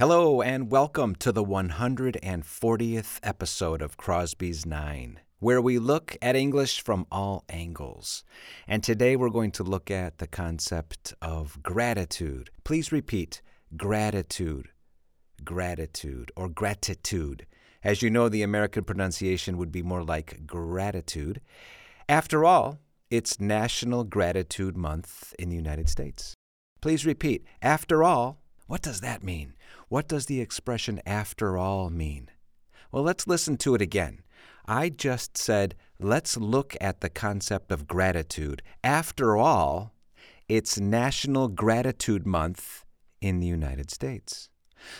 Hello, and welcome to the 140th episode of Crosby's Nine, where we look at English from all angles. And today we're going to look at the concept of gratitude. Please repeat gratitude, gratitude, or gratitude. As you know, the American pronunciation would be more like gratitude. After all, it's National Gratitude Month in the United States. Please repeat after all, what does that mean? What does the expression after all mean? Well, let's listen to it again. I just said, let's look at the concept of gratitude. After all, it's National Gratitude Month in the United States.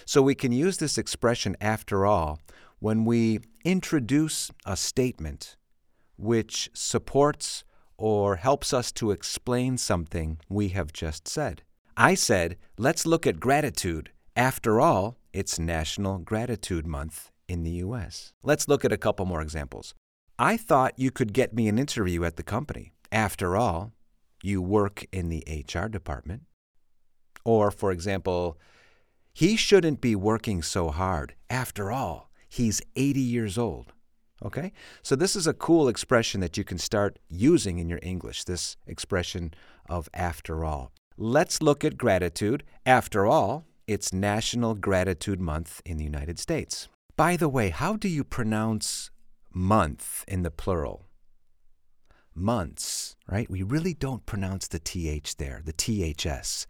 So we can use this expression, after all, when we introduce a statement which supports or helps us to explain something we have just said. I said, let's look at gratitude. After all, it's National Gratitude Month in the U.S. Let's look at a couple more examples. I thought you could get me an interview at the company. After all, you work in the HR department. Or, for example, he shouldn't be working so hard. After all, he's 80 years old. Okay? So, this is a cool expression that you can start using in your English, this expression of after all. Let's look at gratitude. After all, it's National Gratitude Month in the United States. By the way, how do you pronounce month in the plural? Months, right? We really don't pronounce the TH there, the THS.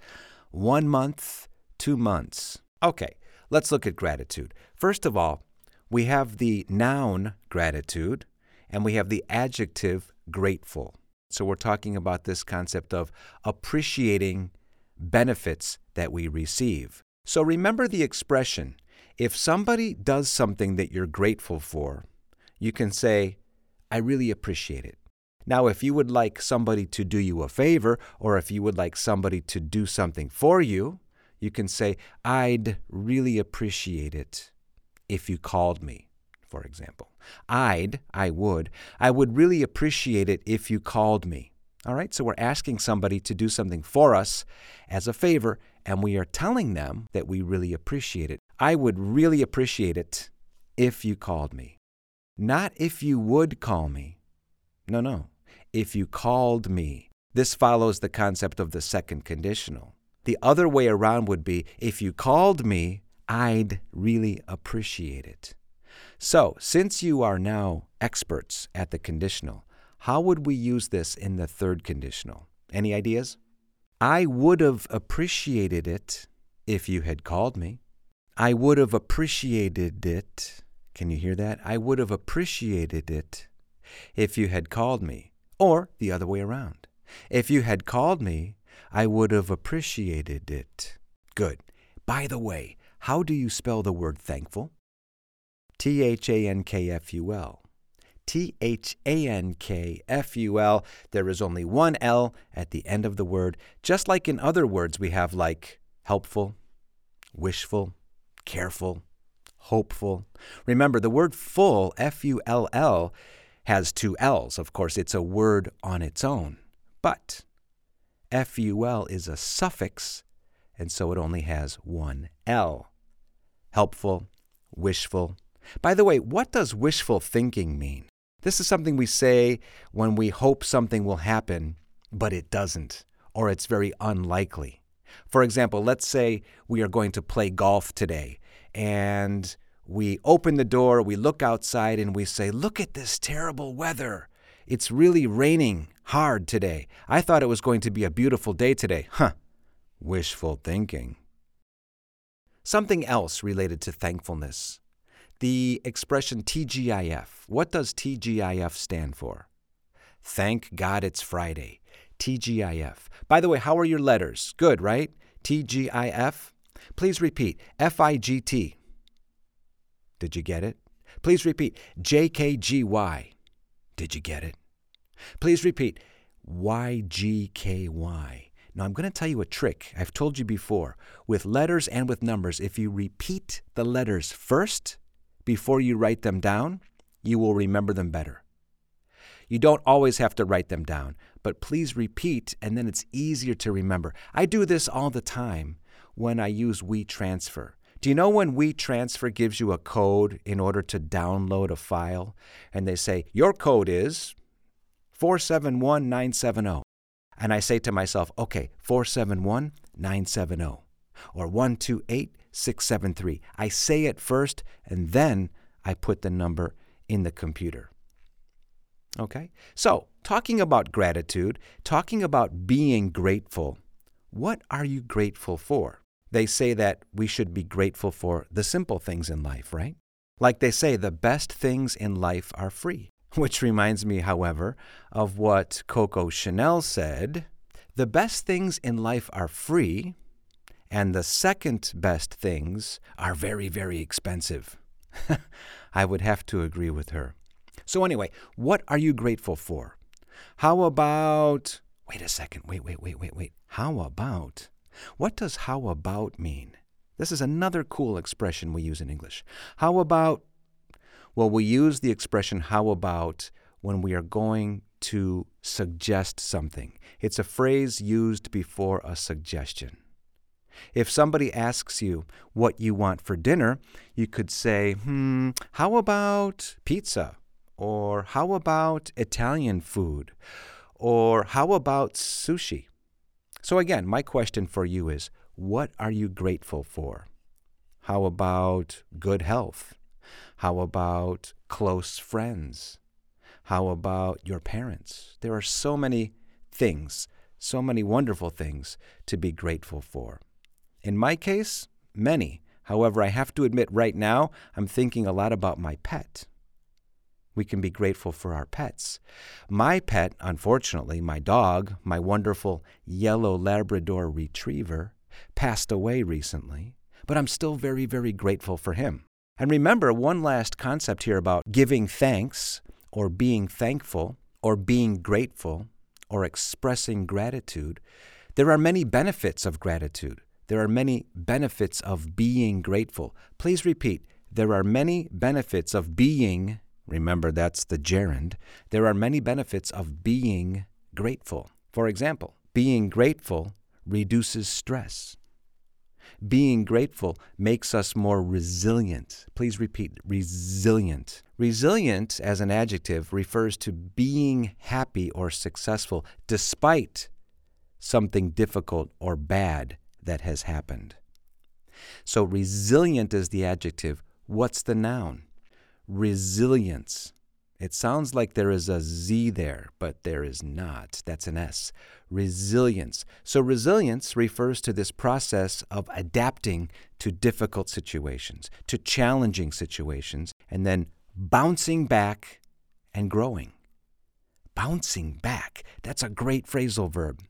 One month, two months. Okay, let's look at gratitude. First of all, we have the noun gratitude and we have the adjective grateful. So we're talking about this concept of appreciating benefits that we receive. So remember the expression if somebody does something that you're grateful for, you can say, I really appreciate it. Now, if you would like somebody to do you a favor, or if you would like somebody to do something for you, you can say, I'd really appreciate it if you called me for example. I'd, I would, I would really appreciate it if you called me. All right, so we're asking somebody to do something for us as a favor, and we are telling them that we really appreciate it. I would really appreciate it if you called me. Not if you would call me. No, no. If you called me. This follows the concept of the second conditional. The other way around would be if you called me, I'd really appreciate it. So, since you are now experts at the conditional, how would we use this in the third conditional? Any ideas? I would have appreciated it if you had called me. I would have appreciated it. Can you hear that? I would have appreciated it if you had called me. Or the other way around. If you had called me, I would have appreciated it. Good. By the way, how do you spell the word thankful? T H A N K F U L. T H A N K F U L. There is only one L at the end of the word, just like in other words we have like helpful, wishful, careful, hopeful. Remember, the word full, F U L L, has two L's. Of course, it's a word on its own. But F U L is a suffix, and so it only has one L. Helpful, wishful, by the way, what does wishful thinking mean? This is something we say when we hope something will happen, but it doesn't, or it's very unlikely. For example, let's say we are going to play golf today, and we open the door, we look outside, and we say, Look at this terrible weather. It's really raining hard today. I thought it was going to be a beautiful day today. Huh. Wishful thinking. Something else related to thankfulness the expression TGIF. What does TGIF stand for? Thank God it's Friday. TGIF. By the way, how are your letters? Good, right? TGIF. Please repeat FIGT. Did you get it? Please repeat JKGY. Did you get it? Please repeat YGKY. Now, I'm going to tell you a trick. I've told you before. With letters and with numbers, if you repeat the letters first, before you write them down, you will remember them better. You don't always have to write them down, but please repeat, and then it's easier to remember. I do this all the time when I use WeTransfer. Do you know when WeTransfer gives you a code in order to download a file? And they say, Your code is 471970. And I say to myself, okay, 471970 or 128673. I say it first and then I put the number in the computer. Okay? So, talking about gratitude, talking about being grateful, what are you grateful for? They say that we should be grateful for the simple things in life, right? Like they say, the best things in life are free. Which reminds me, however, of what Coco Chanel said the best things in life are free, and the second best things are very, very expensive. I would have to agree with her. So, anyway, what are you grateful for? How about. Wait a second. Wait, wait, wait, wait, wait. How about. What does how about mean? This is another cool expression we use in English. How about. Well, we use the expression how about when we are going to suggest something. It's a phrase used before a suggestion. If somebody asks you what you want for dinner, you could say, hmm, how about pizza? Or how about Italian food? Or how about sushi? So, again, my question for you is what are you grateful for? How about good health? How about close friends? How about your parents? There are so many things, so many wonderful things to be grateful for. In my case, many. However, I have to admit right now, I'm thinking a lot about my pet. We can be grateful for our pets. My pet, unfortunately, my dog, my wonderful yellow Labrador retriever, passed away recently, but I'm still very, very grateful for him. And remember one last concept here about giving thanks or being thankful or being grateful or expressing gratitude. There are many benefits of gratitude. There are many benefits of being grateful. Please repeat. There are many benefits of being, remember that's the gerund, there are many benefits of being grateful. For example, being grateful reduces stress. Being grateful makes us more resilient. Please repeat resilient. Resilient, as an adjective, refers to being happy or successful despite something difficult or bad that has happened. So, resilient is the adjective. What's the noun? Resilience. It sounds like there is a Z there, but there is not. That's an S. Resilience. So, resilience refers to this process of adapting to difficult situations, to challenging situations, and then bouncing back and growing. Bouncing back. That's a great phrasal verb.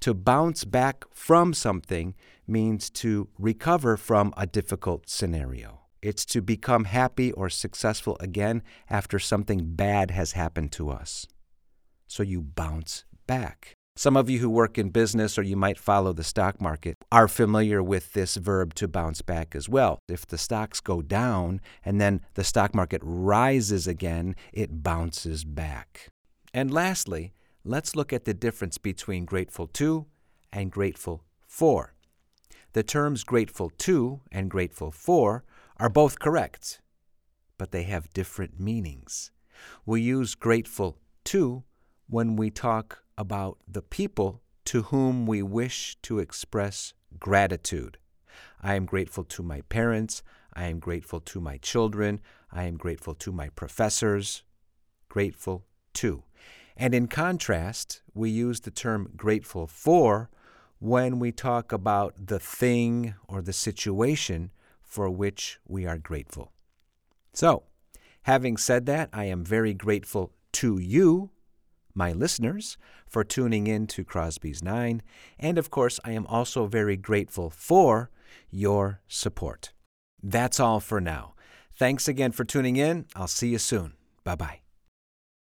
To bounce back from something means to recover from a difficult scenario. It's to become happy or successful again after something bad has happened to us. So you bounce back. Some of you who work in business or you might follow the stock market are familiar with this verb to bounce back as well. If the stocks go down and then the stock market rises again, it bounces back. And lastly, let's look at the difference between grateful to and grateful for. The terms grateful to and grateful for are both correct, but they have different meanings. We use grateful to when we talk about the people to whom we wish to express gratitude. I am grateful to my parents. I am grateful to my children. I am grateful to my professors. Grateful to. And in contrast, we use the term grateful for when we talk about the thing or the situation for which we are grateful. So, having said that, I am very grateful to you, my listeners, for tuning in to Crosby's Nine. And of course, I am also very grateful for your support. That's all for now. Thanks again for tuning in. I'll see you soon. Bye bye.